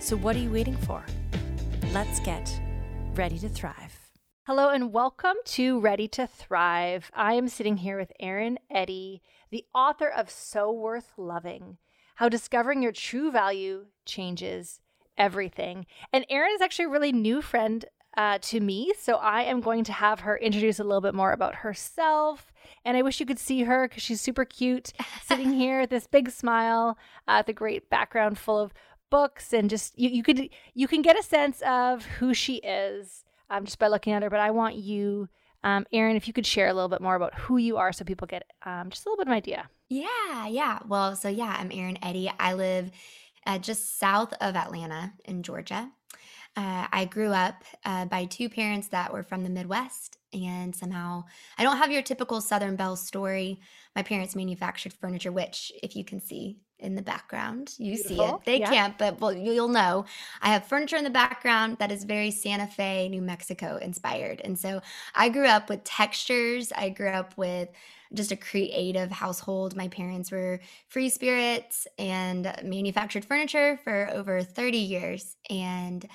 So, what are you waiting for? Let's get ready to thrive. Hello and welcome to Ready to Thrive. I am sitting here with Erin Eddy, the author of So Worth Loving How Discovering Your True Value Changes Everything. And Erin is actually a really new friend uh, to me, so I am going to have her introduce a little bit more about herself. And I wish you could see her because she's super cute, sitting here with this big smile, uh, the great background full of books, and just you, you could you can get a sense of who she is um, just by looking at her. But I want you, um, Erin, if you could share a little bit more about who you are so people get um, just a little bit of an idea. Yeah, yeah. Well, so yeah, I'm Erin Eddy. I live uh, just south of Atlanta in Georgia. Uh, I grew up uh, by two parents that were from the Midwest, and somehow I don't have your typical Southern Belle story. My parents manufactured furniture, which, if you can see, in the background. You Beautiful. see it. They yeah. can't, but well, you'll know. I have furniture in the background that is very Santa Fe, New Mexico inspired. And so I grew up with textures. I grew up with just a creative household. My parents were free spirits and manufactured furniture for over 30 years. And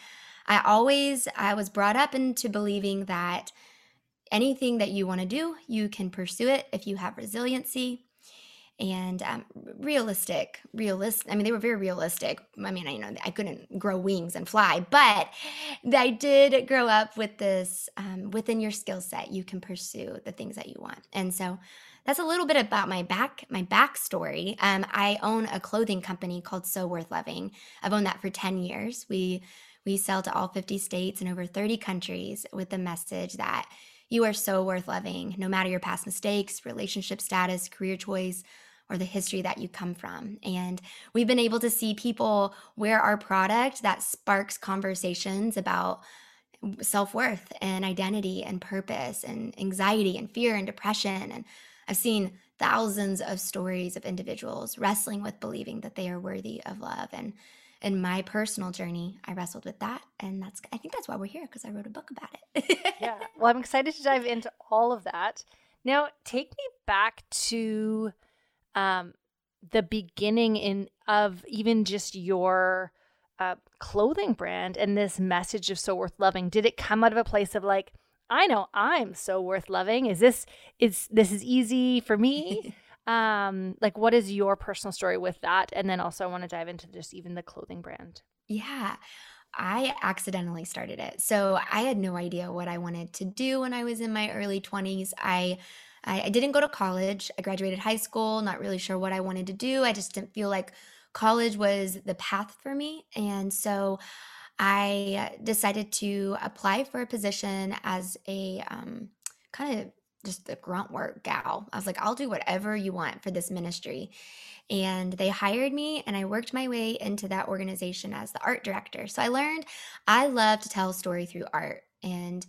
I always I was brought up into believing that anything that you want to do, you can pursue it if you have resiliency and um, realistic realist i mean they were very realistic. I mean i know i couldn't grow wings and fly but i did grow up with this um, within your skill set. You can pursue the things that you want. And so that's a little bit about my back my backstory. Um, i own a clothing company called so worth loving. I've owned that for 10 years. We we sell to all 50 states and over 30 countries with the message that you are so worth loving, no matter your past mistakes, relationship status, career choice, or the history that you come from. And we've been able to see people wear our product that sparks conversations about self worth and identity and purpose and anxiety and fear and depression. And I've seen thousands of stories of individuals wrestling with believing that they are worthy of love. And in my personal journey, I wrestled with that. And that's, I think that's why we're here because I wrote a book about it. yeah. Well, I'm excited to dive into all of that. Now, take me back to um, the beginning in of even just your uh, clothing brand and this message of so worth loving did it come out of a place of like i know i'm so worth loving is this is this is easy for me um like what is your personal story with that and then also i want to dive into just even the clothing brand yeah I accidentally started it. So I had no idea what I wanted to do when I was in my early 20s. I I, didn't go to college. I graduated high school, not really sure what I wanted to do. I just didn't feel like college was the path for me. And so I decided to apply for a position as a um, kind of just the grunt work gal. I was like, I'll do whatever you want for this ministry. And they hired me, and I worked my way into that organization as the art director. So I learned I love to tell a story through art. And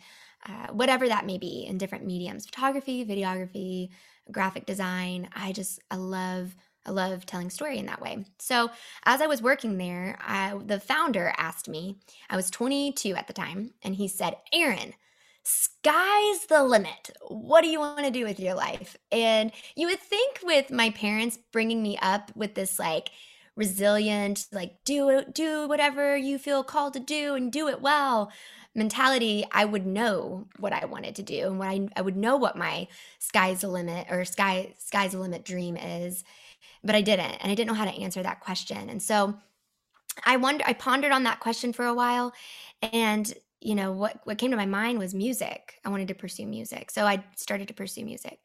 uh, whatever that may be in different mediums photography videography graphic design i just i love i love telling story in that way so as i was working there I, the founder asked me i was 22 at the time and he said erin sky's the limit what do you want to do with your life and you would think with my parents bringing me up with this like resilient like do do whatever you feel called to do and do it well mentality, I would know what I wanted to do and what I, I would know what my sky's the limit or sky sky's the limit dream is. But I didn't. And I didn't know how to answer that question. And so I wonder I pondered on that question for a while. And you know what what came to my mind was music. I wanted to pursue music. So I started to pursue music.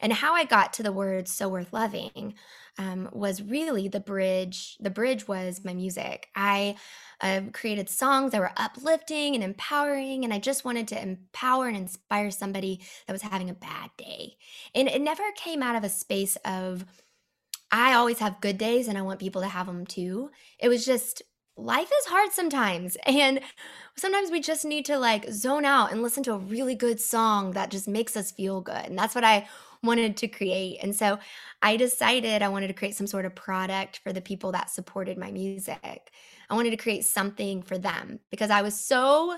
And how I got to the words so worth loving um, was really the bridge. The bridge was my music. I uh, created songs that were uplifting and empowering, and I just wanted to empower and inspire somebody that was having a bad day. And it never came out of a space of, I always have good days and I want people to have them too. It was just life is hard sometimes. And sometimes we just need to like zone out and listen to a really good song that just makes us feel good. And that's what I wanted to create. And so I decided I wanted to create some sort of product for the people that supported my music. I wanted to create something for them because I was so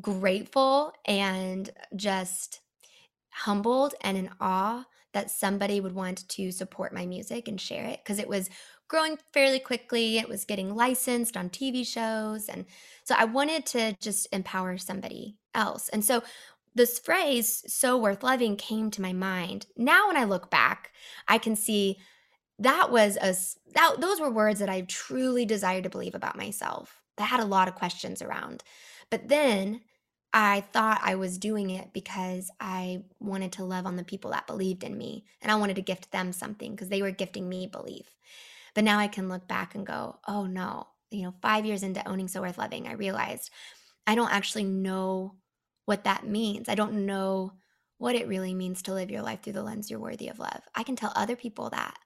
grateful and just humbled and in awe that somebody would want to support my music and share it because it was growing fairly quickly. It was getting licensed on TV shows. And so I wanted to just empower somebody else. And so this phrase, so worth loving, came to my mind. Now, when I look back, I can see that was a, that, those were words that I truly desired to believe about myself. That had a lot of questions around. But then I thought I was doing it because I wanted to love on the people that believed in me and I wanted to gift them something because they were gifting me belief. But now I can look back and go, oh no, you know, five years into owning So Worth Loving, I realized I don't actually know what that means. I don't know what it really means to live your life through the lens you're worthy of love. I can tell other people that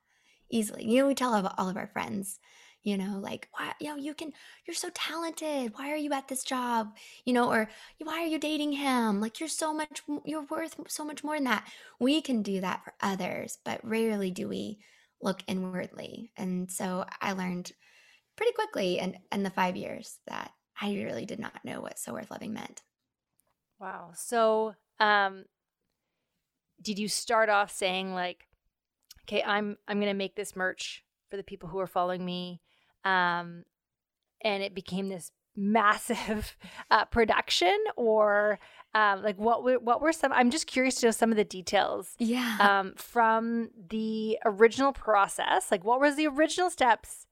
easily. You know, we tell all of our friends, you know like why you know you can you're so talented why are you at this job you know or why are you dating him like you're so much you're worth so much more than that we can do that for others but rarely do we look inwardly. And so i learned pretty quickly in, in the five years that i really did not know what so worth loving meant. Wow. So um did you start off saying like okay i'm i'm gonna make this merch for the people who are following me um, and it became this massive uh, production or um, like what were, what were some i'm just curious to know some of the details yeah. um, from the original process. Like what was the original steps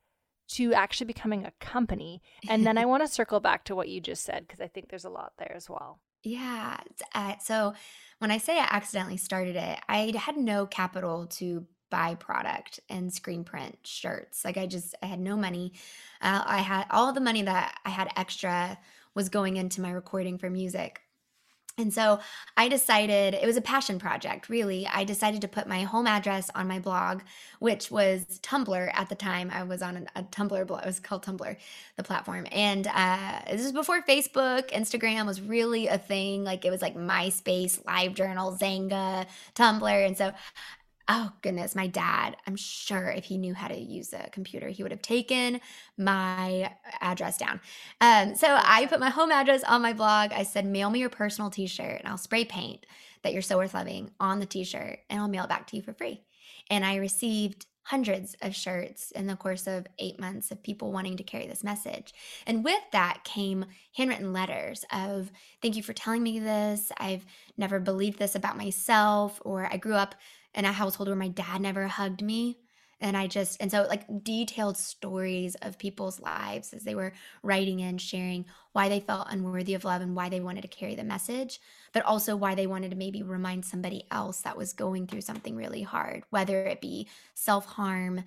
to actually becoming a company? And then i want to circle back to what you just said because i think there's a lot there as well. Yeah. Uh, so when i say i accidentally started it i had no capital to byproduct and screen print shirts. Like I just I had no money. Uh, I had all the money that I had extra was going into my recording for music. And so I decided it was a passion project, really. I decided to put my home address on my blog, which was Tumblr at the time. I was on a, a Tumblr blog. It was called Tumblr, the platform. And uh, this was before Facebook, Instagram was really a thing. Like it was like MySpace, LiveJournal, Xanga, Tumblr. And so oh goodness, my dad, I'm sure if he knew how to use a computer, he would have taken my address down. Um, so I put my home address on my blog. I said, mail me your personal t shirt and I'll spray paint that you're so worth loving on the t shirt and I'll mail it back to you for free. And I received hundreds of shirts in the course of eight months of people wanting to carry this message. And with that came handwritten letters of, thank you for telling me this. I've never believed this about myself, or I grew up in a household where my dad never hugged me and I just, and so like detailed stories of people's lives as they were writing in, sharing why they felt unworthy of love and why they wanted to carry the message, but also why they wanted to maybe remind somebody else that was going through something really hard, whether it be self harm,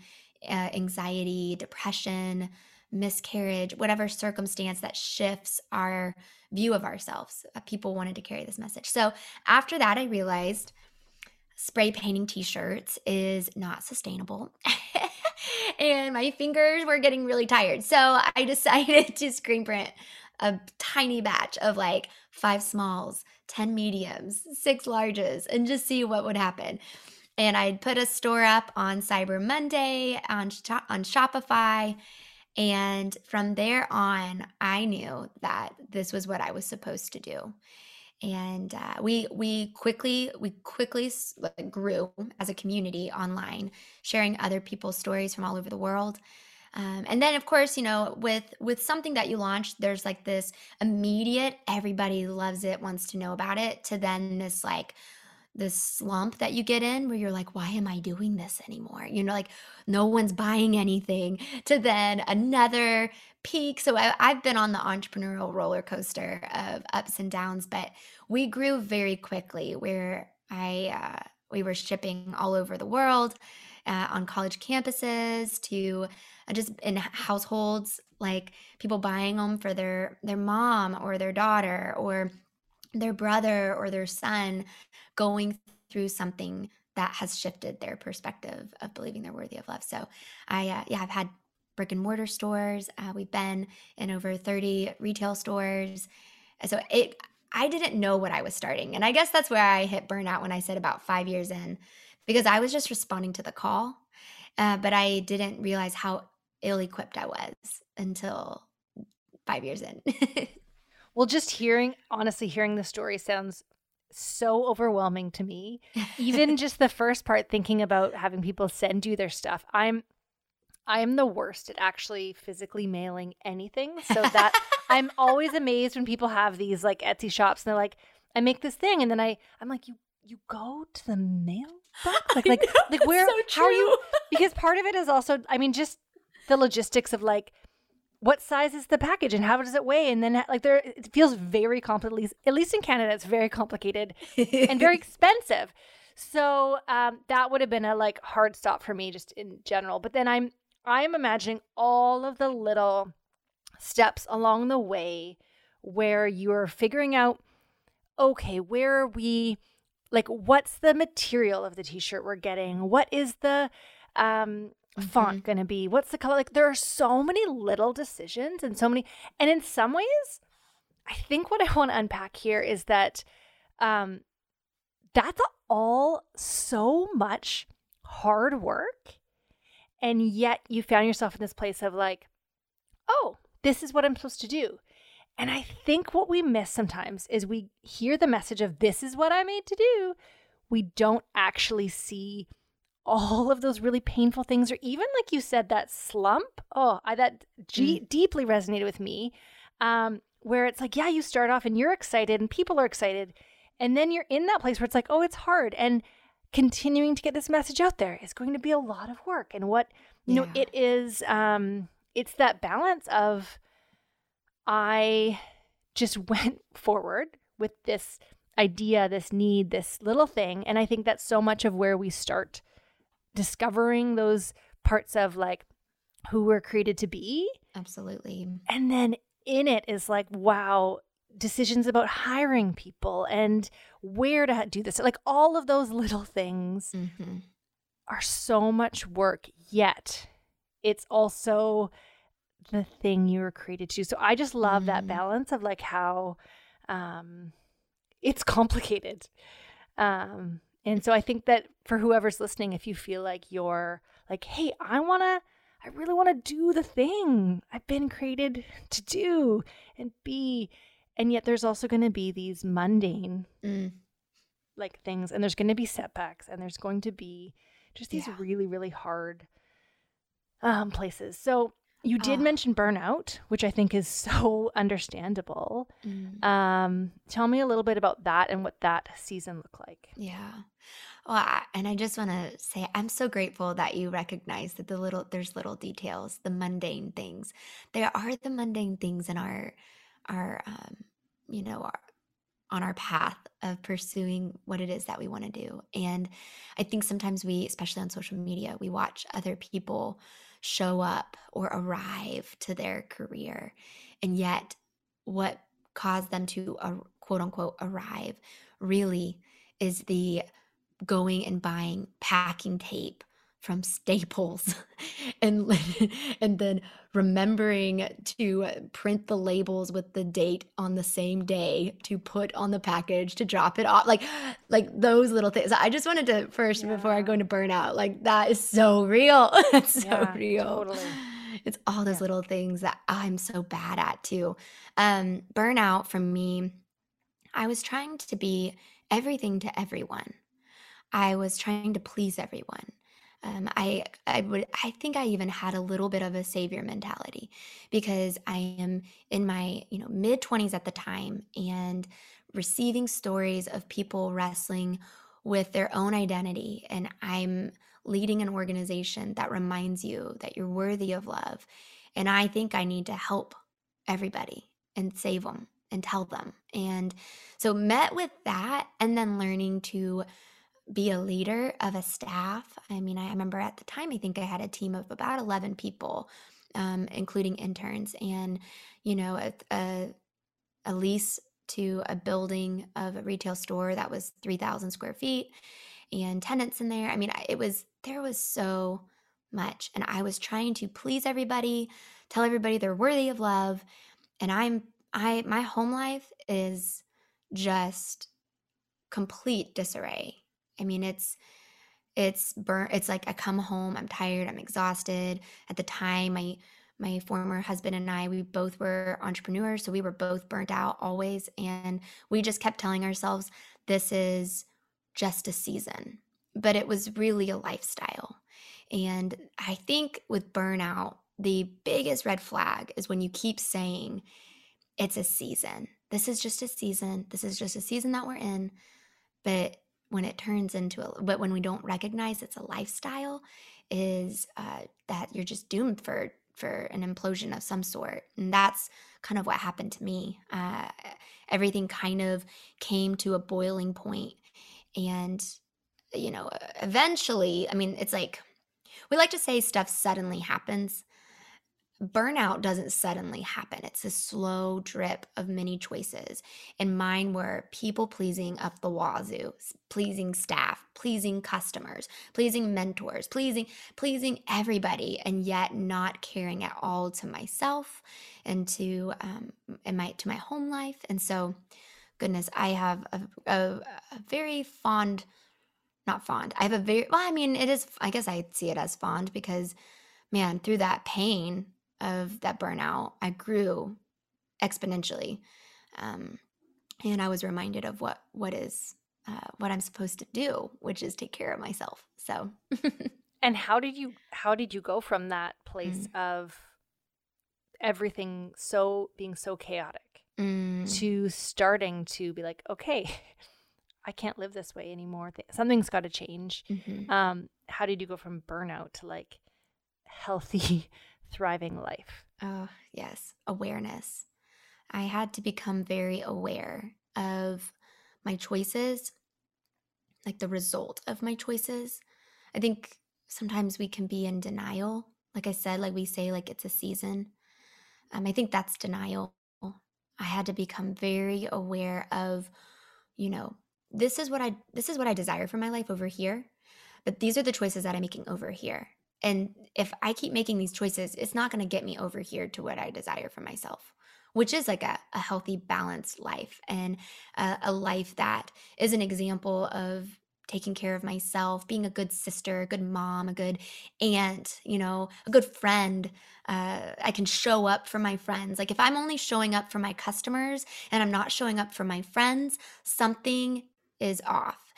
uh, anxiety, depression, miscarriage, whatever circumstance that shifts our view of ourselves. People wanted to carry this message. So after that, I realized spray painting t-shirts is not sustainable. and my fingers were getting really tired. So I decided to screen print a tiny batch of like five smalls, 10 mediums, six larges, and just see what would happen. And I'd put a store up on Cyber Monday on, on Shopify. And from there on, I knew that this was what I was supposed to do and uh, we we quickly we quickly grew as a community online sharing other people's stories from all over the world. Um, and then of course you know with with something that you launch there's like this immediate everybody loves it wants to know about it to then this like this slump that you get in where you're like why am i doing this anymore you know like no one's buying anything to then another peak. So I, I've been on the entrepreneurial roller coaster of ups and downs, but we grew very quickly where I uh, we were shipping all over the world uh, on college campuses to uh, just in households like people buying them for their their mom or their daughter or their brother or their son going through something that has shifted their perspective of believing they're worthy of love. So I uh, yeah, I've had brick and mortar stores. Uh, we've been in over 30 retail stores. So it, I didn't know what I was starting. And I guess that's where I hit burnout when I said about five years in, because I was just responding to the call. Uh, but I didn't realize how ill equipped I was until five years in. well, just hearing, honestly, hearing the story sounds so overwhelming to me. Even just the first part, thinking about having people send you their stuff. I'm I am the worst at actually physically mailing anything. So that I'm always amazed when people have these like Etsy shops and they're like, I make this thing, and then I I'm like, you you go to the mail box? Like like know, like where so how are you because part of it is also I mean just the logistics of like what size is the package and how does it weigh? And then like there it feels very complicated at least in canada it's very complicated and very expensive. So um, that would have been a like hard stop for me just in general. But then i'm i'm imagining all of the little steps along the way where you're figuring out okay where are we like what's the material of the t-shirt we're getting? What is the um font mm-hmm. going to be? What's the color? Like there are so many little decisions and so many and in some ways I think what I want to unpack here is that um that's all so much hard work and yet you found yourself in this place of like oh, this is what I'm supposed to do. And I think what we miss sometimes is we hear the message of this is what I made to do. We don't actually see all of those really painful things, or even like you said, that slump. Oh, I, that g- mm. deeply resonated with me. Um, where it's like, yeah, you start off and you're excited and people are excited. And then you're in that place where it's like, oh, it's hard. And continuing to get this message out there is going to be a lot of work. And what, you yeah. know, it is, um, it's that balance of I just went forward with this idea, this need, this little thing. And I think that's so much of where we start discovering those parts of like who we're created to be. Absolutely. And then in it is like, wow, decisions about hiring people and where to do this. Like all of those little things mm-hmm. are so much work, yet it's also the thing you were created to. So I just love mm. that balance of like how um it's complicated. Um and so I think that for whoever's listening, if you feel like you're like, hey, I want to, I really want to do the thing I've been created to do and be. And yet there's also going to be these mundane mm. like things, and there's going to be setbacks, and there's going to be just these yeah. really, really hard um, places. So you did uh, mention burnout, which I think is so understandable. Mm. Um, tell me a little bit about that and what that season looked like. Yeah. Well, I, and I just want to say I'm so grateful that you recognize that the little there's little details, the mundane things. There are the mundane things in our our um, you know, our on our path of pursuing what it is that we want to do. And I think sometimes we, especially on social media, we watch other people show up or arrive to their career. And yet, what caused them to uh, quote unquote arrive really is the going and buying packing tape from Staples and and then remembering to print the labels with the date on the same day to put on the package to drop it off like like those little things i just wanted to first yeah. before i go into burnout like that is so real it's so yeah, real totally. it's all those yeah. little things that i'm so bad at too um burnout for me i was trying to be everything to everyone i was trying to please everyone um, I I would I think I even had a little bit of a savior mentality because I am in my you know mid twenties at the time and receiving stories of people wrestling with their own identity and I'm leading an organization that reminds you that you're worthy of love and I think I need to help everybody and save them and tell them. And so met with that and then learning to be a leader of a staff. I mean, I remember at the time, I think I had a team of about 11 people, um, including interns, and, you know, a, a, a lease to a building of a retail store that was 3,000 square feet and tenants in there. I mean, it was, there was so much. And I was trying to please everybody, tell everybody they're worthy of love. And I'm, I, my home life is just complete disarray. I mean, it's, it's burnt. It's like I come home, I'm tired, I'm exhausted. At the time, my, my former husband and I, we both were entrepreneurs. So we were both burnt out always. And we just kept telling ourselves, this is just a season. But it was really a lifestyle. And I think with burnout, the biggest red flag is when you keep saying, it's a season. This is just a season. This is just a season that we're in. But when it turns into a, but when we don't recognize it's a lifestyle, is uh, that you're just doomed for for an implosion of some sort. And that's kind of what happened to me. Uh, everything kind of came to a boiling point, and you know, eventually, I mean, it's like we like to say stuff suddenly happens. Burnout doesn't suddenly happen. It's a slow drip of many choices. And mine were people pleasing up the wazoo, pleasing staff, pleasing customers, pleasing mentors, pleasing pleasing everybody, and yet not caring at all to myself and to um, and my to my home life. And so, goodness, I have a, a, a very fond not fond. I have a very well, I mean, it is I guess I see it as fond because man, through that pain of that burnout, I grew exponentially. Um, and I was reminded of what what is uh, what I'm supposed to do, which is take care of myself. So And how did you how did you go from that place mm. of everything so being so chaotic mm. to starting to be like, okay, I can't live this way anymore. Something's got to change. Mm-hmm. Um, how did you go from burnout to like healthy, thriving life? Oh, yes. Awareness. I had to become very aware of my choices, like the result of my choices. I think sometimes we can be in denial. Like I said, like we say, like it's a season. Um, I think that's denial. I had to become very aware of, you know, this is what I this is what I desire for my life over here, but these are the choices that I'm making over here. And if I keep making these choices, it's not going to get me over here to what I desire for myself, which is like a, a healthy, balanced life and a, a life that is an example of taking care of myself, being a good sister, a good mom, a good aunt, you know, a good friend. Uh, I can show up for my friends. Like if I'm only showing up for my customers and I'm not showing up for my friends, something is off.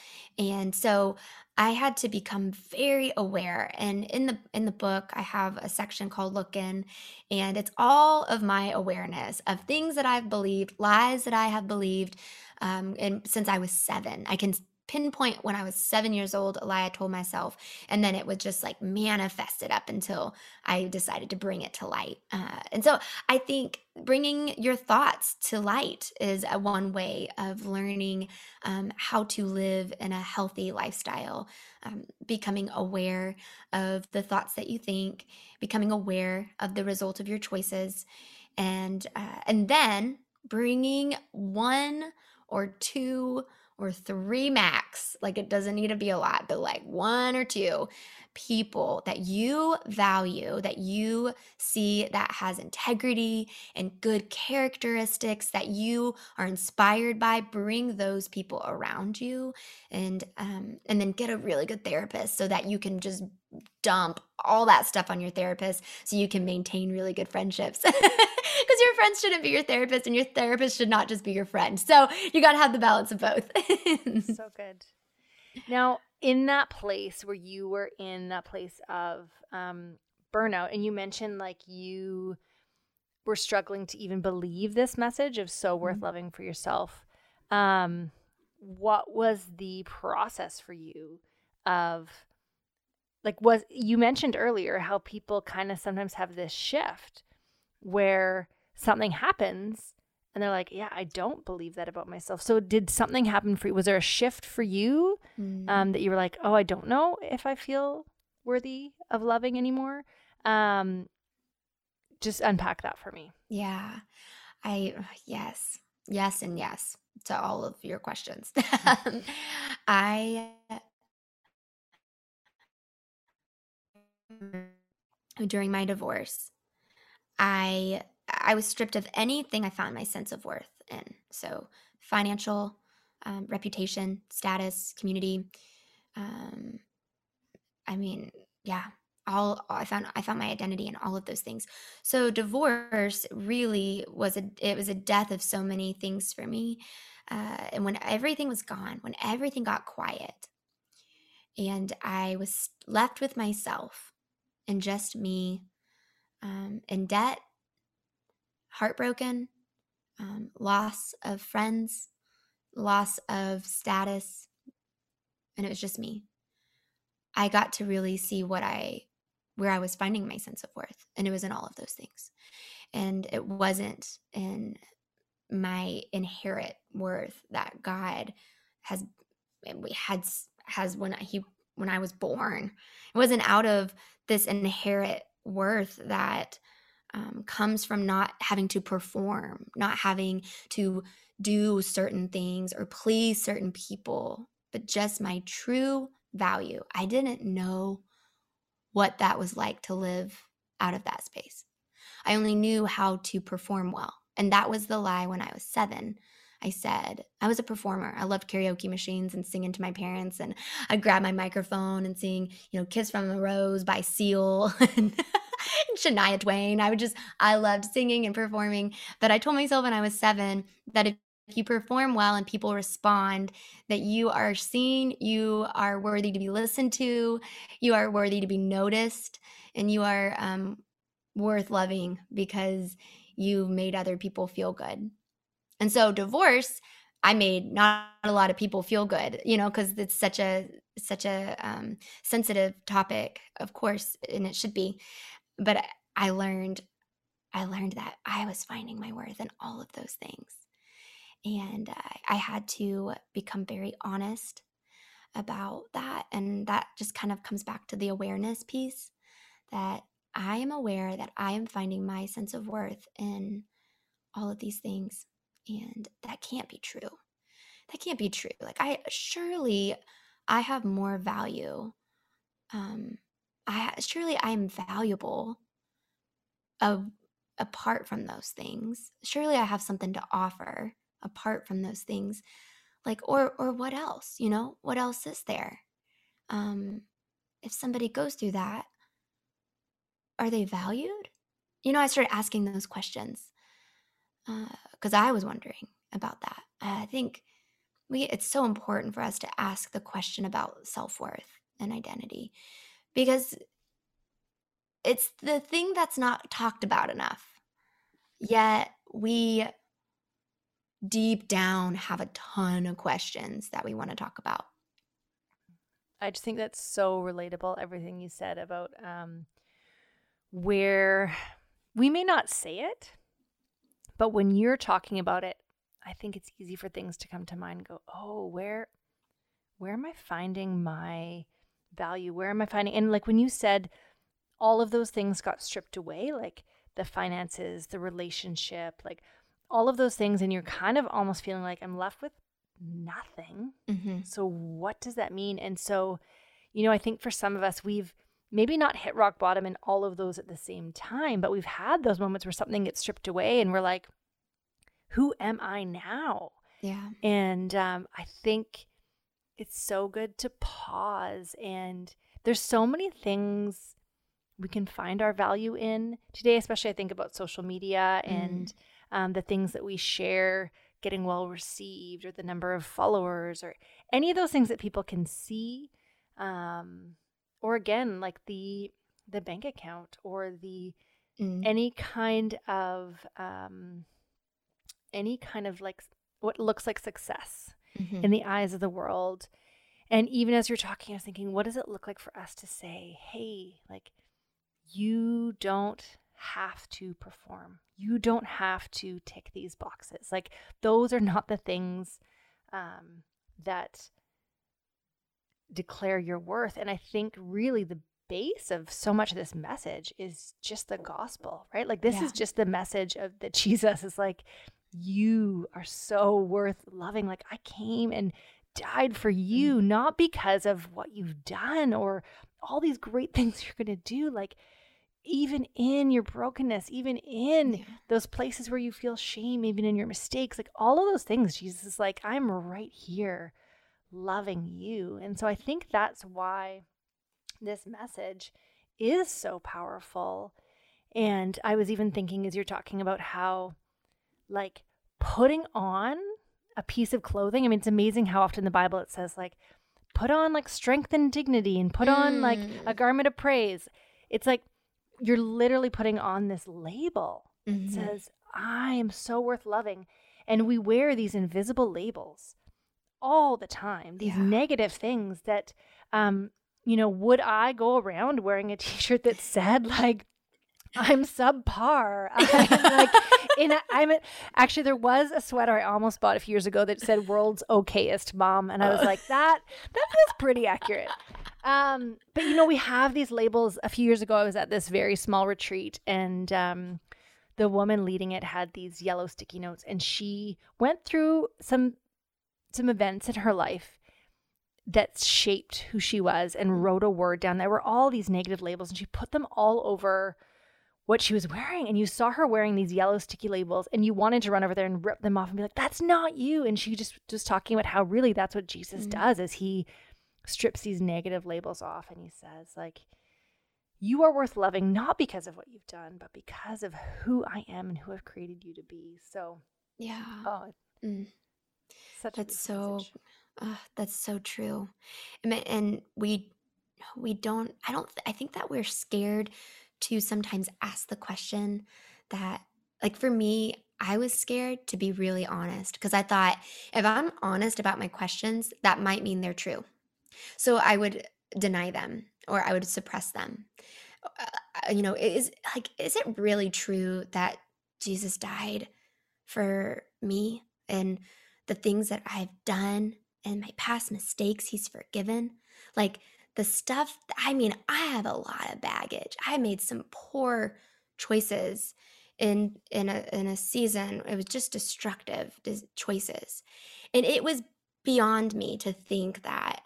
And so I had to become very aware. And in the in the book, I have a section called Look In, and it's all of my awareness of things that I've believed, lies that I have believed, um, and since I was seven. I can pinpoint when I was seven years old, a lie I told myself, and then it was just like manifested up until I decided to bring it to light. Uh, and so I think bringing your thoughts to light is a one way of learning um, how to live in a healthy lifestyle. Um, becoming aware of the thoughts that you think, becoming aware of the result of your choices, and uh, and then bringing one or two or three max, like it doesn't need to be a lot, but like one or two people that you value, that you see that has integrity and good characteristics that you are inspired by, bring those people around you and um, and then get a really good therapist so that you can just dump all that stuff on your therapist so you can maintain really good friendships. your friends shouldn't be your therapist and your therapist should not just be your friend. So you got to have the balance of both. so good. Now, in that place where you were in that place of um, burnout, and you mentioned like you were struggling to even believe this message of so worth mm-hmm. loving for yourself. Um, what was the process for you of like was you mentioned earlier how people kind of sometimes have this shift where something happens and they're like, yeah, I don't believe that about myself. So did something happen for you? Was there a shift for you mm. um, that you were like, oh, I don't know if I feel worthy of loving anymore? Um, just unpack that for me. Yeah. I, yes, yes, and yes to all of your questions. I during my divorce, I I was stripped of anything I found my sense of worth in. So financial, um, reputation, status, community. Um, I mean, yeah, all I found I found my identity in all of those things. So divorce really was a it was a death of so many things for me. Uh, and when everything was gone, when everything got quiet, and I was left with myself and just me, um, in debt, heartbroken, um, loss of friends, loss of status, and it was just me. I got to really see what I where I was finding my sense of worth. And it was in all of those things. And it wasn't in my inherent worth that God has had has when he when I was born. It wasn't out of this inherent worth that um, comes from not having to perform, not having to do certain things or please certain people, but just my true value. I didn't know what that was like to live out of that space. I only knew how to perform well. And that was the lie when I was seven. I said, I was a performer. I loved karaoke machines and singing to my parents. And I'd grab my microphone and sing, you know, Kiss from a Rose by Seal Shania Twain. I would just, I loved singing and performing. But I told myself when I was seven that if you perform well and people respond, that you are seen, you are worthy to be listened to, you are worthy to be noticed, and you are um, worth loving because you made other people feel good. And so, divorce, I made not a lot of people feel good, you know, because it's such a such a um, sensitive topic, of course, and it should be. But I learned, I learned that I was finding my worth in all of those things and uh, I had to become very honest about that. And that just kind of comes back to the awareness piece that I am aware that I am finding my sense of worth in all of these things. And that can't be true. That can't be true. Like, I surely I have more value. Um, I surely I am valuable of apart from those things. Surely I have something to offer apart from those things like or or what else you know? What else is there? Um if somebody goes through that are they valued? You know i started asking those questions because uh, i was wondering about that. I think we it's so important for us to ask the question about self-worth and identity because it's the thing that's not talked about enough yet we deep down have a ton of questions that we want to talk about. I just think that's so relatable, everything you said about um, where we may not say it, but when you're talking about it, I think it's easy for things to come to mind go, oh, where where am I finding my value? Where am I finding and like when you said all of those things got stripped away, like the finances, the relationship, like all of those things and you're kind of almost feeling like I'm left with nothing. Mm-hmm. So what does that mean? And so, you know, I think for some of us we've maybe not hit rock bottom in all of those at the same time, but we've had those moments where something gets stripped away and we're like, who am I now? Yeah. And um, I think it's so good to pause and there's so many things we can find our value in today, especially I think about social media and mm um, the things that we share getting well received or the number of followers or any of those things that people can see um, or again like the the bank account or the mm. any kind of um, any kind of like what looks like success mm-hmm. in the eyes of the world and even as you're talking i was thinking what does it look like for us to say hey like you don't have to perform. You don't have to tick these boxes. Like, those are not the things um, that declare your worth. And I think really the base of so much of this message is just the gospel, right? Like, this yeah. is just the message of that Jesus is like, you are so worth loving. Like, I came and died for you, mm-hmm. not because of what you've done or all these great things you're going to do. Like, even in your brokenness, even in yeah. those places where you feel shame, even in your mistakes, like all of those things, Jesus is like, I'm right here loving you. And so I think that's why this message is so powerful. And I was even thinking as you're talking about how, like, putting on a piece of clothing, I mean, it's amazing how often the Bible it says, like, put on like strength and dignity and put mm. on like a mm. garment of praise. It's like you're literally putting on this label. Mm-hmm. It says, I am so worth loving. And we wear these invisible labels all the time, these yeah. negative things that, um, you know, would I go around wearing a t shirt that said, like, I'm subpar. I'm like, in a, I'm a, actually there was a sweater I almost bought a few years ago that said "World's Okayest Mom," and I was like, that that feels pretty accurate. Um, but you know, we have these labels. A few years ago, I was at this very small retreat, and um, the woman leading it had these yellow sticky notes, and she went through some some events in her life that shaped who she was and wrote a word down. There were all these negative labels, and she put them all over what she was wearing and you saw her wearing these yellow sticky labels and you wanted to run over there and rip them off and be like that's not you. And she just was talking about how really that's what Jesus mm-hmm. does is he strips these negative labels off and he says like you are worth loving not because of what you've done but because of who I am and who I've created you to be. So yeah. oh mm. that's so uh, that's so true. And, and we we don't i don't i think that we're scared to sometimes ask the question that like for me I was scared to be really honest because I thought if I'm honest about my questions, that might mean they're true. So I would deny them or I would suppress them. Uh, you know, is like, is it really true that Jesus died for me and the things that I've done and my past mistakes he's forgiven? Like, the stuff, I mean, I have a lot of baggage. I made some poor choices in in a in a season. It was just destructive choices. And it was beyond me to think that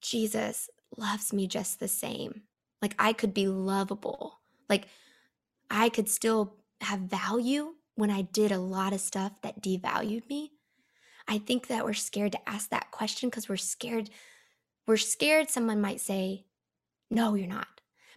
Jesus loves me just the same. Like I could be lovable. Like I could still have value when I did a lot of stuff that devalued me. I think that we're scared to ask that question because we're scared. We're scared someone might say, No, you're not.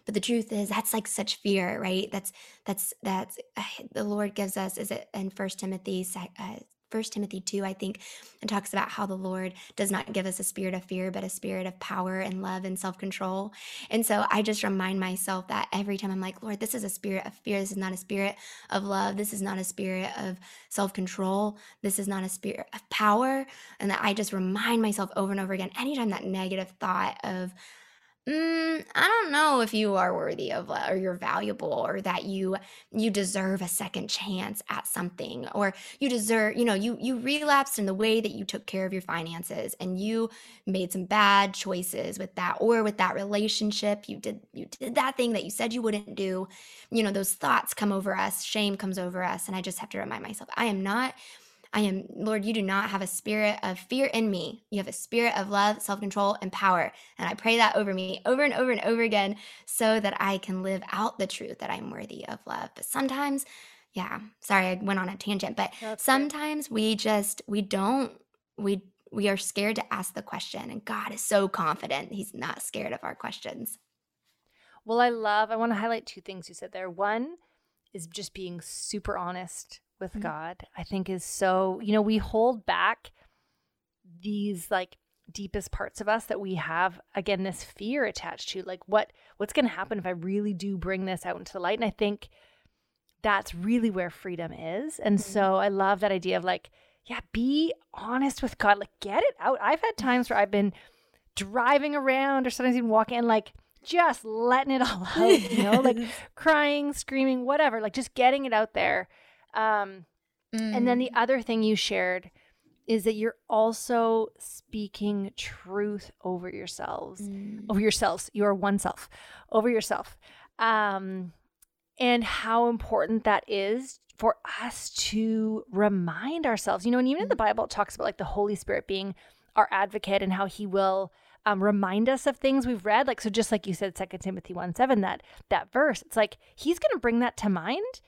But the truth is that's like such fear, right? That's that's that's uh, the Lord gives us. Is it in First Timothy uh, First Timothy 2, I think, and talks about how the Lord does not give us a spirit of fear, but a spirit of power and love and self control. And so I just remind myself that every time I'm like, Lord, this is a spirit of fear. This is not a spirit of love. This is not a spirit of self control. This is not a spirit of power. And that I just remind myself over and over again, anytime that negative thought of, mm, I don't know if you are worthy of uh, or you're valuable or that you you deserve a second chance at something or you deserve you know you you relapsed in the way that you took care of your finances and you made some bad choices with that or with that relationship. You did you did that thing that you said you wouldn't do. You know those thoughts come over us shame comes over us and I just have to remind myself I am not I am, Lord, you do not have a spirit of fear in me. You have a spirit of love, self control, and power. And I pray that over me over and over and over again so that I can live out the truth that I'm worthy of love. But sometimes, yeah, sorry, I went on a tangent, but That's sometimes we just, we don't, we, we are scared to ask the question. And God is so confident He's not scared of our questions. Well, I love, I want to highlight two things you said there. One is just being super honest with mm-hmm. God, I think is so, you know, we hold back these like deepest parts of us that we have again this fear attached to like what what's going to happen if I really do bring this out into the light and I think that's really where freedom is. And mm-hmm. so I love that idea of like yeah, be honest with God, like get it out. I've had times where I've been driving around or sometimes even walking and like just letting it all out, you know, like crying, screaming, whatever, like just getting it out there um, mm. And then the mm. other thing you shared is that you're also speaking truth over yourselves, mm. over yourselves, your one self, over yourself. Um, and how important that is for us to remind ourselves. You know, and even in the mm. Bible, it talks about like the Holy Spirit being our advocate and how he will um, remind us of things we've read. Like, so just like you said, Second Timothy 1 7, that, that verse, it's like he's going to bring that to mind.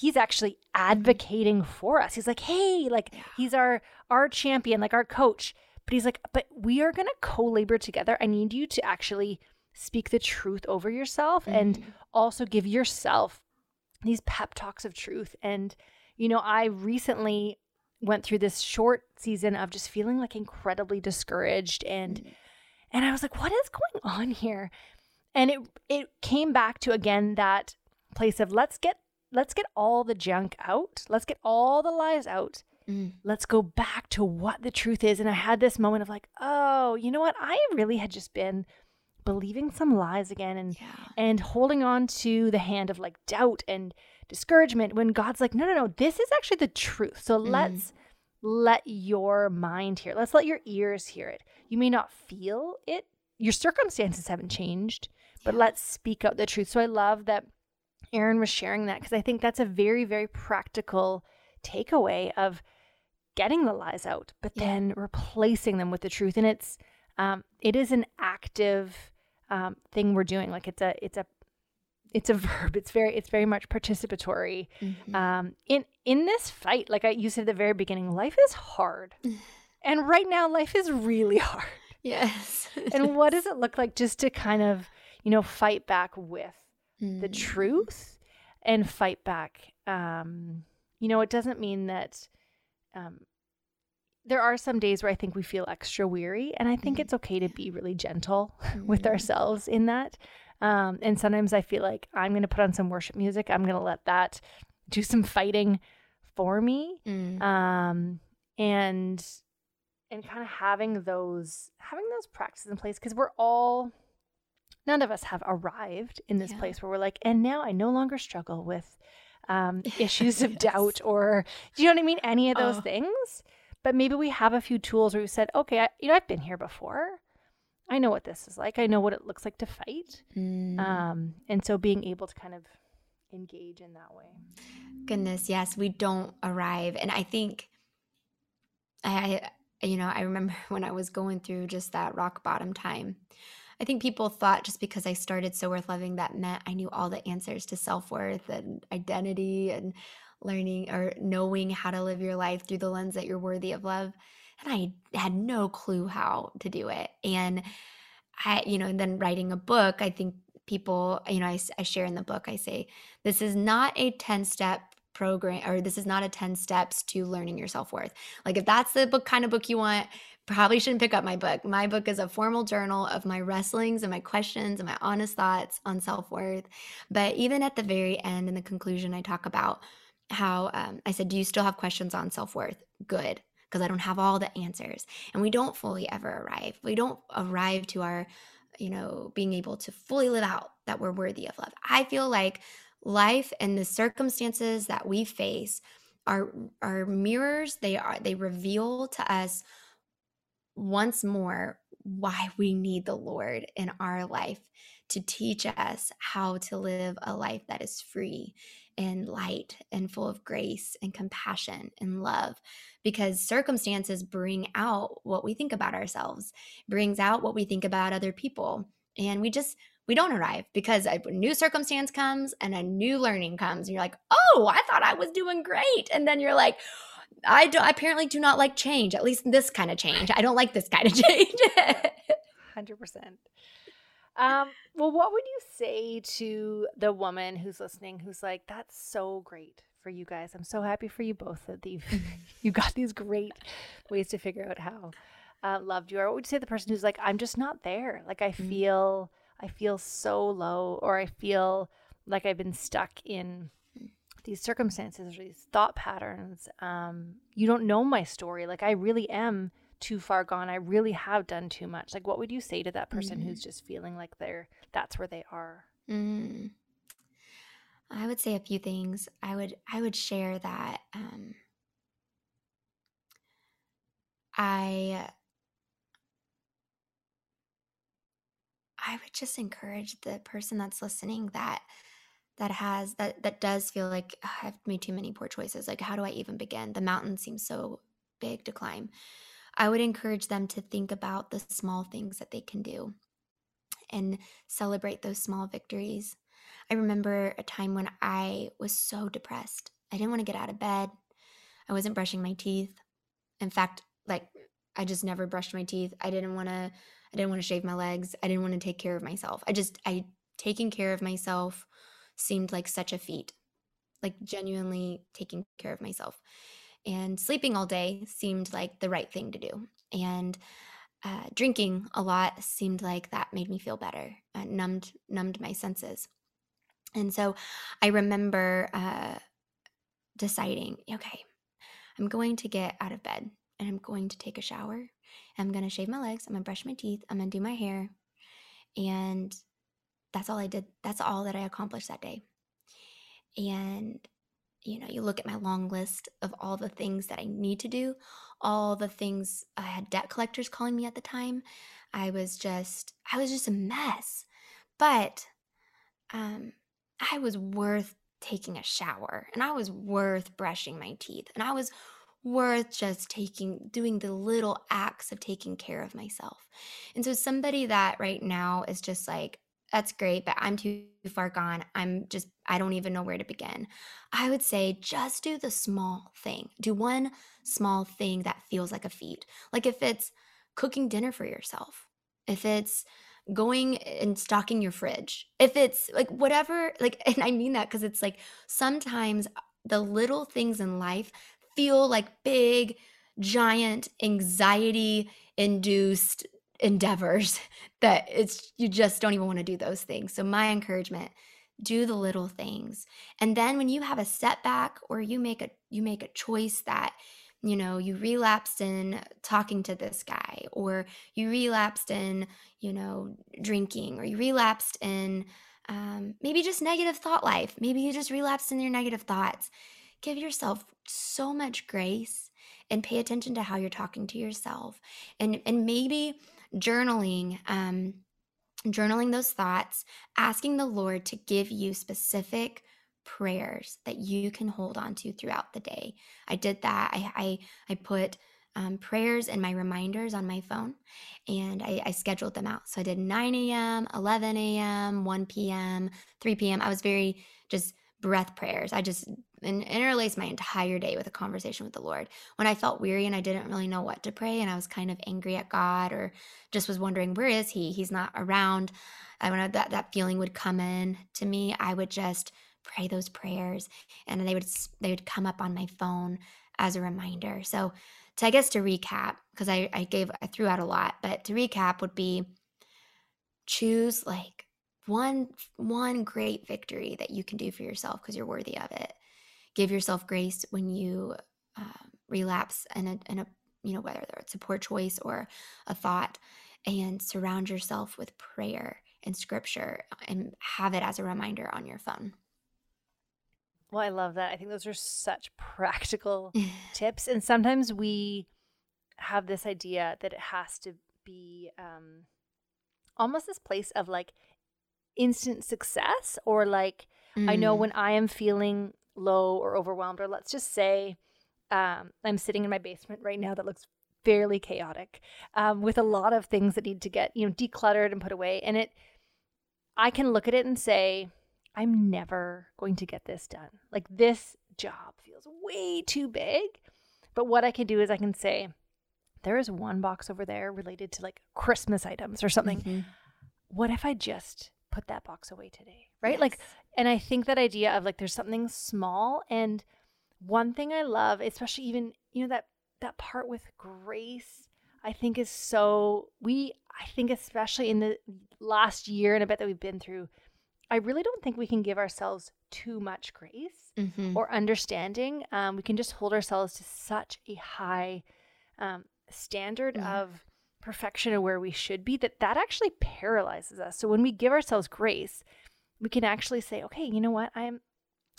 He's actually advocating for us. He's like, hey, like yeah. he's our our champion, like our coach. But he's like, but we are going to co labor together. I need you to actually speak the truth over yourself mm-hmm. and also give yourself these pep talks of truth. And, you know, I recently went through this short season of just feeling like incredibly discouraged and mm-hmm. and I was like, what is going on here? And it it came back to again that place of let's get let's get all the junk out. Let's get all the lies out. Mm. Let's go back to what the truth is. And I had this moment of like, oh, you know what? I really had just been believing some lies again and yeah. and holding on to the hand of like doubt and discouragement when God's like, no, no, no, this is actually the truth. So mm. let's let your mind hear. Let's let your ears hear it. You may not feel it. Your circumstances haven't changed, but yeah. let's speak out the truth. So I love that Eryn was sharing that because I think that's a very, very practical takeaway of getting the lies out, but yeah. then replacing them with the truth. And it's um, it is an active um, thing we're doing. Like it's a it's a it's a verb. It's very it's very much participatory. Mm-hmm. Um, in in this fight, like I you said at the very beginning, life is hard, and right now life is really hard. Yes. and what does it look like just to kind of you know fight back with mm. the truth and fight back? Um, you know, it doesn't mean that. Um, there are some days where I think we feel extra weary, and I think mm-hmm. it's okay to be really gentle mm-hmm. with ourselves in that. Um, and sometimes I feel like I'm going to put on some worship music. I'm going to let that do some fighting for me. Mm. Um, and and kind of having those having those practices in place because we're all none of us have arrived in this yeah. place where we're like, and now I no longer struggle with um, issues of yes. doubt or do you know what I mean? Any of those oh. things. But maybe we have a few tools where we said, okay, I, you know, I've been here before. I know what this is like. I know what it looks like to fight. Mm. Um, and so being able to kind of engage in that way. Goodness, yes, we don't arrive. And I think I, you know, I remember when I was going through just that rock bottom time. I think people thought just because I started So Worth Loving that meant I knew all the answers to self worth and identity and learning or knowing how to live your life through the lens that you're worthy of love and I had no clue how to do it. And I, you know, and then writing a book, I think people, you know, I, I share in the book, I say, this is not a 10 step program or this is not a 10 steps to learning your self-worth. Like if that's the book kind of book you want, probably shouldn't pick up my book. My book is a formal journal of my wrestlings and my questions and my honest thoughts on self-worth. But even at the very end in the conclusion I talk about how um, I said, Do you still have questions on self worth? Good because I don't have all the answers. And we don't fully ever arrive. We don't arrive to our, you know, being able to fully live out that we're worthy of love. I feel like life and the circumstances that we face are are mirrors. They are they reveal to us once more why we need the Lord in our life to teach us how to live a life that is free and light and full of grace and compassion and love. Because circumstances bring out what we think about ourselves brings out what we think about other people. And we just we don't arrive because a new circumstance comes and a new learning comes. And you're like oh i thought i was doing great. And then you're like i do, I apparently do not like change at least this kind of change i don't like this kind of change 100% um, well, what would you say to the woman who's listening who's like, that's so great for you guys. I'm so happy for you both that you've, you got these great ways to figure out how uh, loved you are. What would you say to the person who's like, I'm just not there? Like, I mm-hmm. feel, I feel so low, or I feel like I've been stuck in these circumstances or these thought patterns. Um, you don't know my story. Like, I really am too far gone. I really have done too much. Like, what would you say to that person mm-hmm. who's just feeling like they're that's where they are? Mm. I would say a few things. I would I would share that um, I I would just encourage the person that's listening that that has that that does feel like oh, I've made too many poor choices. Like how do I even begin? The mountain seems so big to climb. I would encourage them to think about the small things that they can do and celebrate those small victories. I remember a time when I was so depressed. I didn't want to get out of bed. I wasn't brushing my teeth. In fact, like I just never brushed my teeth. I didn't want to I didn't want to shave my legs. I didn't want to take care of myself. I just I taking care of myself seemed like such a feat. Like genuinely taking care of myself. And sleeping all day seemed like the right thing to do. And uh, drinking a lot seemed like that made me feel better, uh, numbed numbed my senses. And so I remember uh, deciding, okay, I'm going to get out of bed and I'm going to take a shower. I'm going to shave my legs. I'm going to brush my teeth. I'm going to do my hair. And that's all I did. That's all that I accomplished that day. And, you know, you look at my long list of all the things that I need to do, all the things I had debt collectors calling me at the time. I was just, I was just a mess. But um, I was worth taking a shower and I was worth brushing my teeth and I was worth just taking doing the little acts of taking care of myself. And so somebody that right now is just like that's great, but I'm too far gone. I'm just I don't even know where to begin. I would say just do the small thing. Do one small thing that feels like a feat. Like if it's cooking dinner for yourself. If it's going and stocking your fridge. If it's like whatever, like, and I mean that because it's like sometimes the little things in life feel like big, giant, anxiety induced endeavors that it's you just don't even want to do those things. So my encouragement do the little things. And then when you have a setback or you make a you make a choice that you know, you relapsed in talking to this guy, or you relapsed in, you know, drinking, or you relapsed in um, maybe just negative thought life. Maybe you just relapsed in your negative thoughts. Give yourself so much grace and pay attention to how you're talking to yourself. And, and maybe journaling, um, journaling those thoughts, asking the Lord to give you specific prayers that you can hold on to throughout the day. I did that. I I, I put um, prayers and my reminders on my phone and I, I scheduled them out. So I did 9 a.m., 11 a.m., 1 p.m., 3 p.m. I was very just breath prayers. I just and interlaced my entire day with a conversation with the Lord. When I felt weary and I didn't really know what to pray and I was kind of angry at God or just was wondering, where is he? He's not around. I when that, that feeling would come in to me, I would just pray those prayers and they would they would come up on my phone as a reminder so to i guess to recap because I, I gave i threw out a lot but to recap would be choose like one one great victory that you can do for yourself because you're worthy of it give yourself grace when you uh, relapse in a, in a you know whether it's a poor choice or a thought and surround yourself with prayer and scripture and have it as a reminder on your phone well, I love that. I think those are such practical tips. And sometimes we have this idea that it has to be um, almost this place of like instant success or like, mm. I know mm. when I am feeling low or overwhelmed, or let's just say um, I'm sitting in my basement right now that looks fairly chaotic um, with a lot of things that need to get, you know, decluttered and put away. And it, I can look at it and say, I'm never going to get this done. Like this job feels way too big. But what I can do is I can say, there is one box over there related to like Christmas items or something. Mm-hmm. What if I just put that box away today? Right? Yes. Like, and I think that idea of like there's something small. And one thing I love, especially even, you know, that that part with grace, I think is so we I think especially in the last year and a bit that we've been through, I really don't think we can give ourselves too much grace mm-hmm. or understanding. Um, we can just hold ourselves to such a high um, standard mm-hmm. of perfection of where we should be that that actually paralyzes us. So when we give ourselves grace, we can actually say, okay, you know what? I'm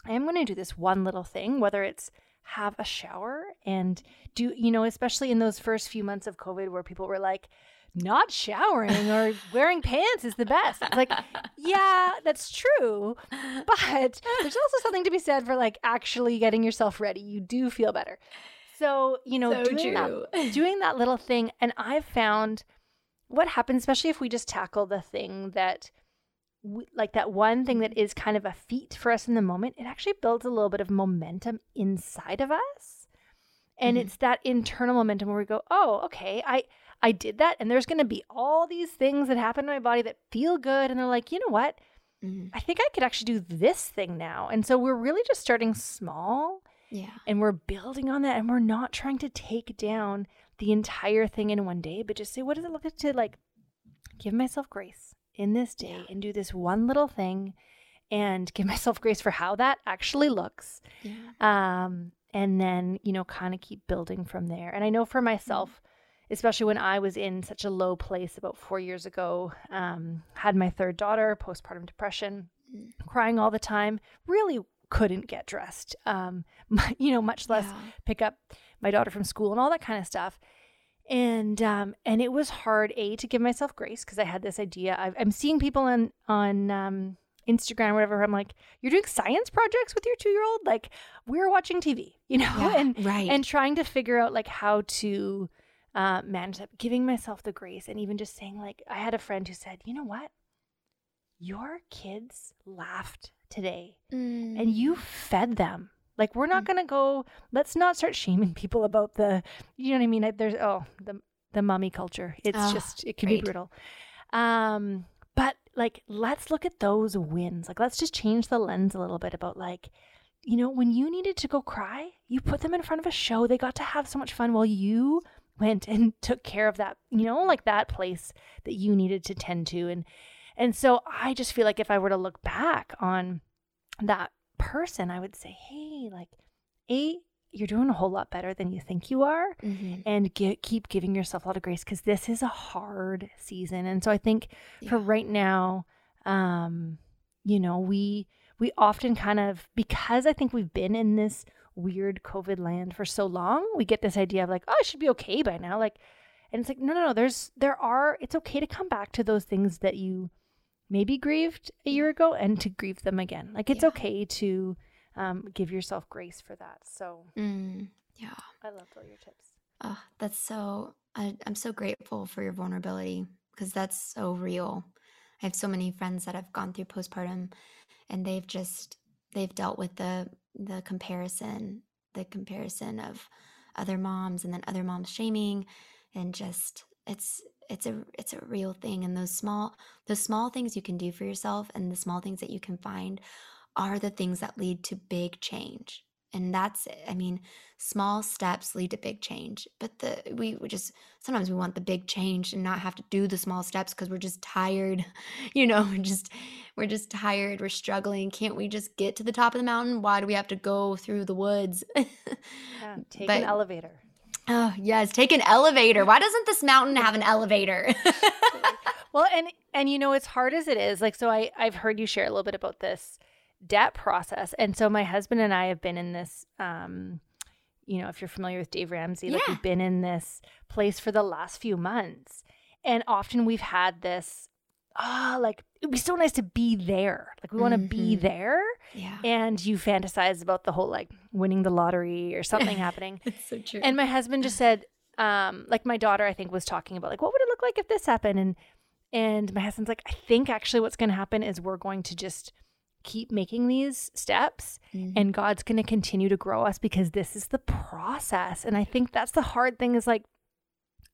I am going to do this one little thing, whether it's have a shower and do, you know, especially in those first few months of COVID where people were like, not showering or wearing pants is the best. It's like, yeah, that's true. But there's also something to be said for like actually getting yourself ready. You do feel better. So you know So doing that doing that little thing and i've found what happens especially if we just tackle the thing that we, like that one thing that is kind of a feat for us in the moment it actually builds a little bit of momentum inside of us. And Mhm. it's that internal momentum where we go oh okay i i did that and there's going to be all these things that happen to my body that feel good and they're like you know what? Mhm. i think i could actually do this thing now. And so we're really just starting small Yeah. and we're building on that and we're not trying to take down the entire thing in one day but just say what does it look like to like give myself grace in this day Yeah. and do this one little thing and give myself grace for how that actually looks Yeah. um and then you know kind of keep building from there and i know for myself especially when i was in such a low place about four years ago um had my third daughter postpartum depression Mm. crying all the time really couldn't get dressed um you know much less Yeah. pick up my daughter from school and all that kind of stuff and um and it was hard a to give myself grace because i had this idea I've, i'm seeing people on on um instagram or whatever i'm like you're doing science projects with your two-year-old like we're watching tv you know Yeah, and right. and trying to figure out like how to uh, manage that giving myself the grace and even just saying like i had a friend who said you know what your kids laughed today and Mm. you fed them. Like we're not Mm. gonna go. Let's not start shaming people about the. You know what I mean? There's oh the the mummy culture. It's Oh, just it can be brutal. Um, but like let's look at those wins. Like let's just change the lens a little bit about like, you know, when you needed to go cry, you put them in front of a show. They got to have so much fun while you went and took care of that. You know, like that place that you needed to tend to and. And so I just feel like if I were to look back on that person, I would say, hey, like, A, you're doing a whole lot better than you think you are. Mhm. And gi- keep giving yourself a lot of grace because this is a hard season. And so I think for right now, um, you know, we we often kind of because I think we've been in this weird COVID land for so long, we get this idea of like, oh, I should be okay by now. Like, and it's like, no, no, no. There's there are. It's okay to come back to those things that you maybe grieved a year ago and to grieve them again. Like it's Yeah. okay to um, give yourself grace for that. So Mm. Yeah. I loved all your tips. Oh, that's so, I, I'm so grateful for your vulnerability because that's so real. I have so many friends that have gone through postpartum and they've just, they've dealt with the, the comparison, the comparison of other moms and then other moms shaming and just, it's, it's a, it's a real thing. And those small, those small things you can do for yourself and the small things that you can find are the things that lead to big change. And that's it. I mean, small steps lead to big change but the we, we just sometimes we want the big change and not have to do the small steps because we're just tired you know we're just we're just tired we're struggling can't we just get to the top of the mountain why do we have to go through the woods Yeah, take But- an elevator. Oh yes take an elevator. Why doesn't this mountain have an elevator? Well and and you know as hard as it is like so i i've heard you share a little bit about this debt process. And so my husband and i have been in this um you know if you're familiar with dave ramsey like Yeah. we've been in this place for the last few months. And often we've had this ah like it'd be so nice to be there like we want to be Mhm. there yeah and you fantasize about the whole like winning the lottery or something happening it's so true and my husband just said, um, like my daughter, I think, was talking about like, what would it look like if this happened? And and my husband's like, I think actually what's going to happen is we're going to just keep making these steps, Mhm. and God's going to continue to grow us because this is the process. And I think that's the hard thing is like,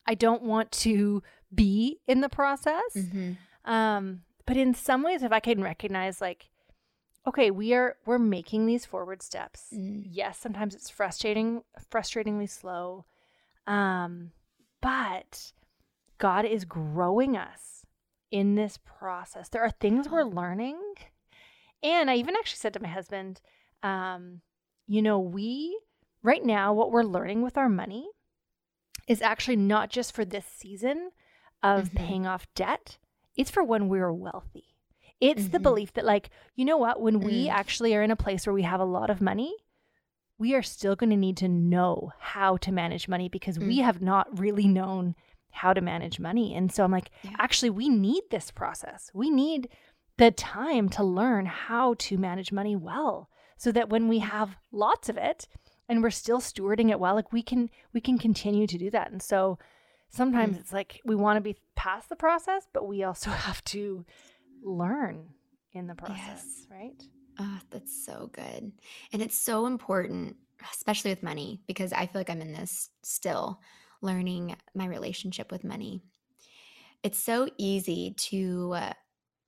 I don't want to be in the process. Mhm. Um, but in some ways, if I can recognize like, okay, we are we're making these forward steps. Mm. Yes, sometimes it's frustrating, frustratingly slow. Um, but God is growing us in this process. There are things we're learning. And I even actually said to my husband, um, you know, we right now what we're learning with our money is actually not just for this season of Mhm. paying off debt. It's for when we're wealthy. It's the Mhm. belief that like, you know what, when we Mm. actually are in a place where we have a lot of money, we are still going to need to know how to manage money because we Mm. have not really known how to manage money. And so I'm like, Yeah. actually, we need this process. We need the time to learn how to manage money well so that when we have lots of it, and we're still stewarding it well like we can we can continue to do that and so sometimes mm. it's like we want to be past the process but we also have to learn in the process yes. right oh that's so good and it's so important especially with money because i feel like i'm in this still learning my relationship with money it's so easy to uh,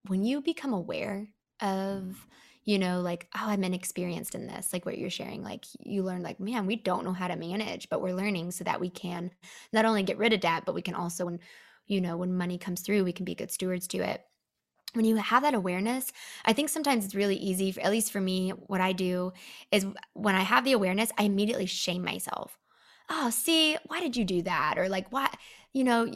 when you become aware of you know, like, oh, I'm inexperienced in this, like what you're sharing. Like, you learn, like, man, we don't know how to manage, but we're learning so that we can not only get rid of debt, but we can also, when, you know, when money comes through, we can be good stewards to it. When you have that awareness, I think sometimes it's really easy, for, at least for me, what I do is when I have the awareness, I immediately shame myself. Oh, see, why did you do that? Or like, what? You know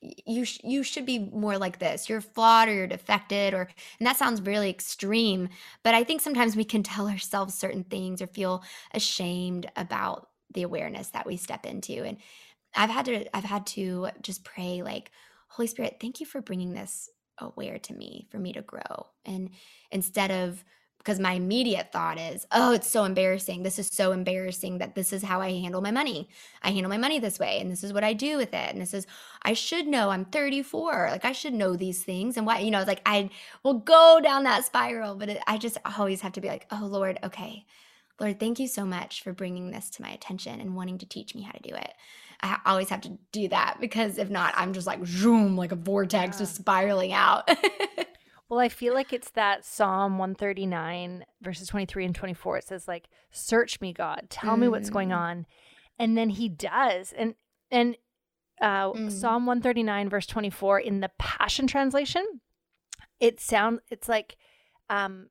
you sh- you should be more like this. You're flawed or you're defected or and that sounds really extreme but i think sometimes we can tell ourselves certain things or feel ashamed about the awareness that we step into and i've had to i've had to just pray like holy spirit thank you for bringing this aware to me for me to grow and instead of because my immediate thought is, oh, it's so embarrassing. This is so embarrassing that this is how I handle my money. I handle my money this way, and this is what I do with it. And this is, I should know. I'm 34. Like I should know these things. And why, you know, like I will go down that spiral. But it, I just always have to be like, oh Lord, okay, Lord, thank you so much for bringing this to my attention and wanting to teach me how to do it. I always have to do that because if not, I'm just like zoom, like a vortex, yeah. just spiraling out. Well, I feel like it's that Psalm 139, verses 23 and 24. It says, like, search me, God, tell mm. me what's going mm. on. And then he does. And, and, uh, mm. Psalm 139, verse 24 in the Passion Translation, it sound it's like, um,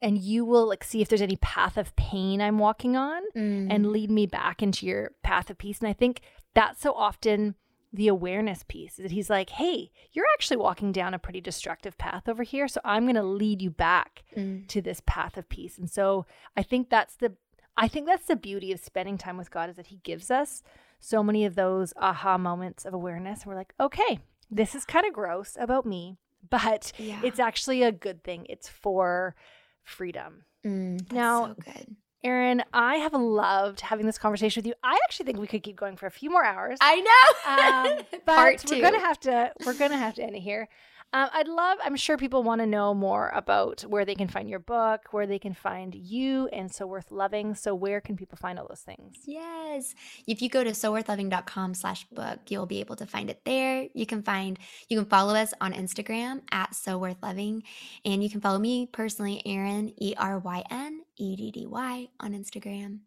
and you will like see if there's any path of pain I'm walking on mm. and lead me back into your path of peace. And I think that's so often the awareness piece is that he's like, hey, you're actually walking down a pretty destructive path over here. So I'm going to lead you back mm. to this path of peace. And so I think that's the I think that's the beauty of spending time with God is that he gives us so many of those aha moments of awareness. And we're like, okay, this is kind of gross about me, but yeah. it's actually a good thing. It's for freedom. Mm, now, so good. Eryn, I have loved having this conversation with you. I actually think we could keep going for a few more hours. I know. Um, but Part two. we're gonna have to we're gonna have to end it here. Um, I'd love, I'm sure people want to know more about where they can find your book, where they can find you and So Worth Loving. So where can people find all those things? Yes. If you go to soworthloving.com slash book, you'll be able to find it there. You can find, you can follow us on Instagram at So Worth Loving. And you can follow me personally, Eryn, E-R-Y-N, E-D-D-Y on Instagram.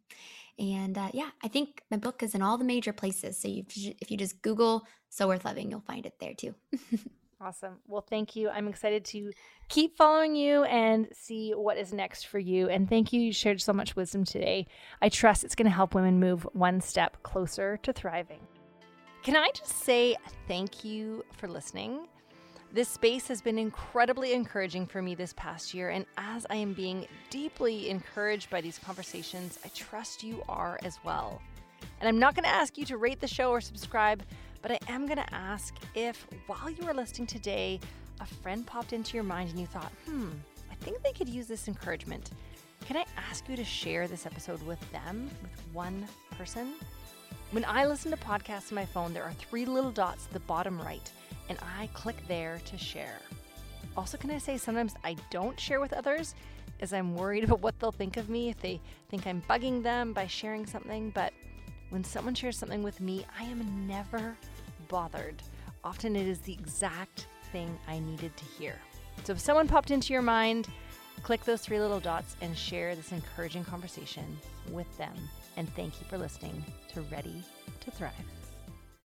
And uh, yeah, I think my book is in all the major places. So if you, if you just Google So Worth Loving, you'll find it there too. Awesome. Well, thank you. I'm excited to keep following you and see what is next for you. And thank you. You shared so much wisdom today. I trust it's going to help women move one step closer to thriving. Can I just say thank you for listening? This space has been incredibly encouraging for me this past year. And as I am being deeply encouraged by these conversations, I trust you are as well. And I'm not going to ask you to rate the show or subscribe but I am going to ask if while you were listening today, a friend popped into your mind and you thought, hmm, I think they could use this encouragement. Can I ask you to share this episode with them, with one person? When I listen to podcasts on my phone, there are three little dots at the bottom right, and I click there to share. Also, can I say sometimes I don't share with others as I'm worried about what they'll think of me if they think I'm bugging them by sharing something, but when someone shares something with me, I am never bothered. Often it is the exact thing I needed to hear. So if someone popped into your mind, click those three little dots and share this encouraging conversation with them. And thank you for listening to Ready to Thrive.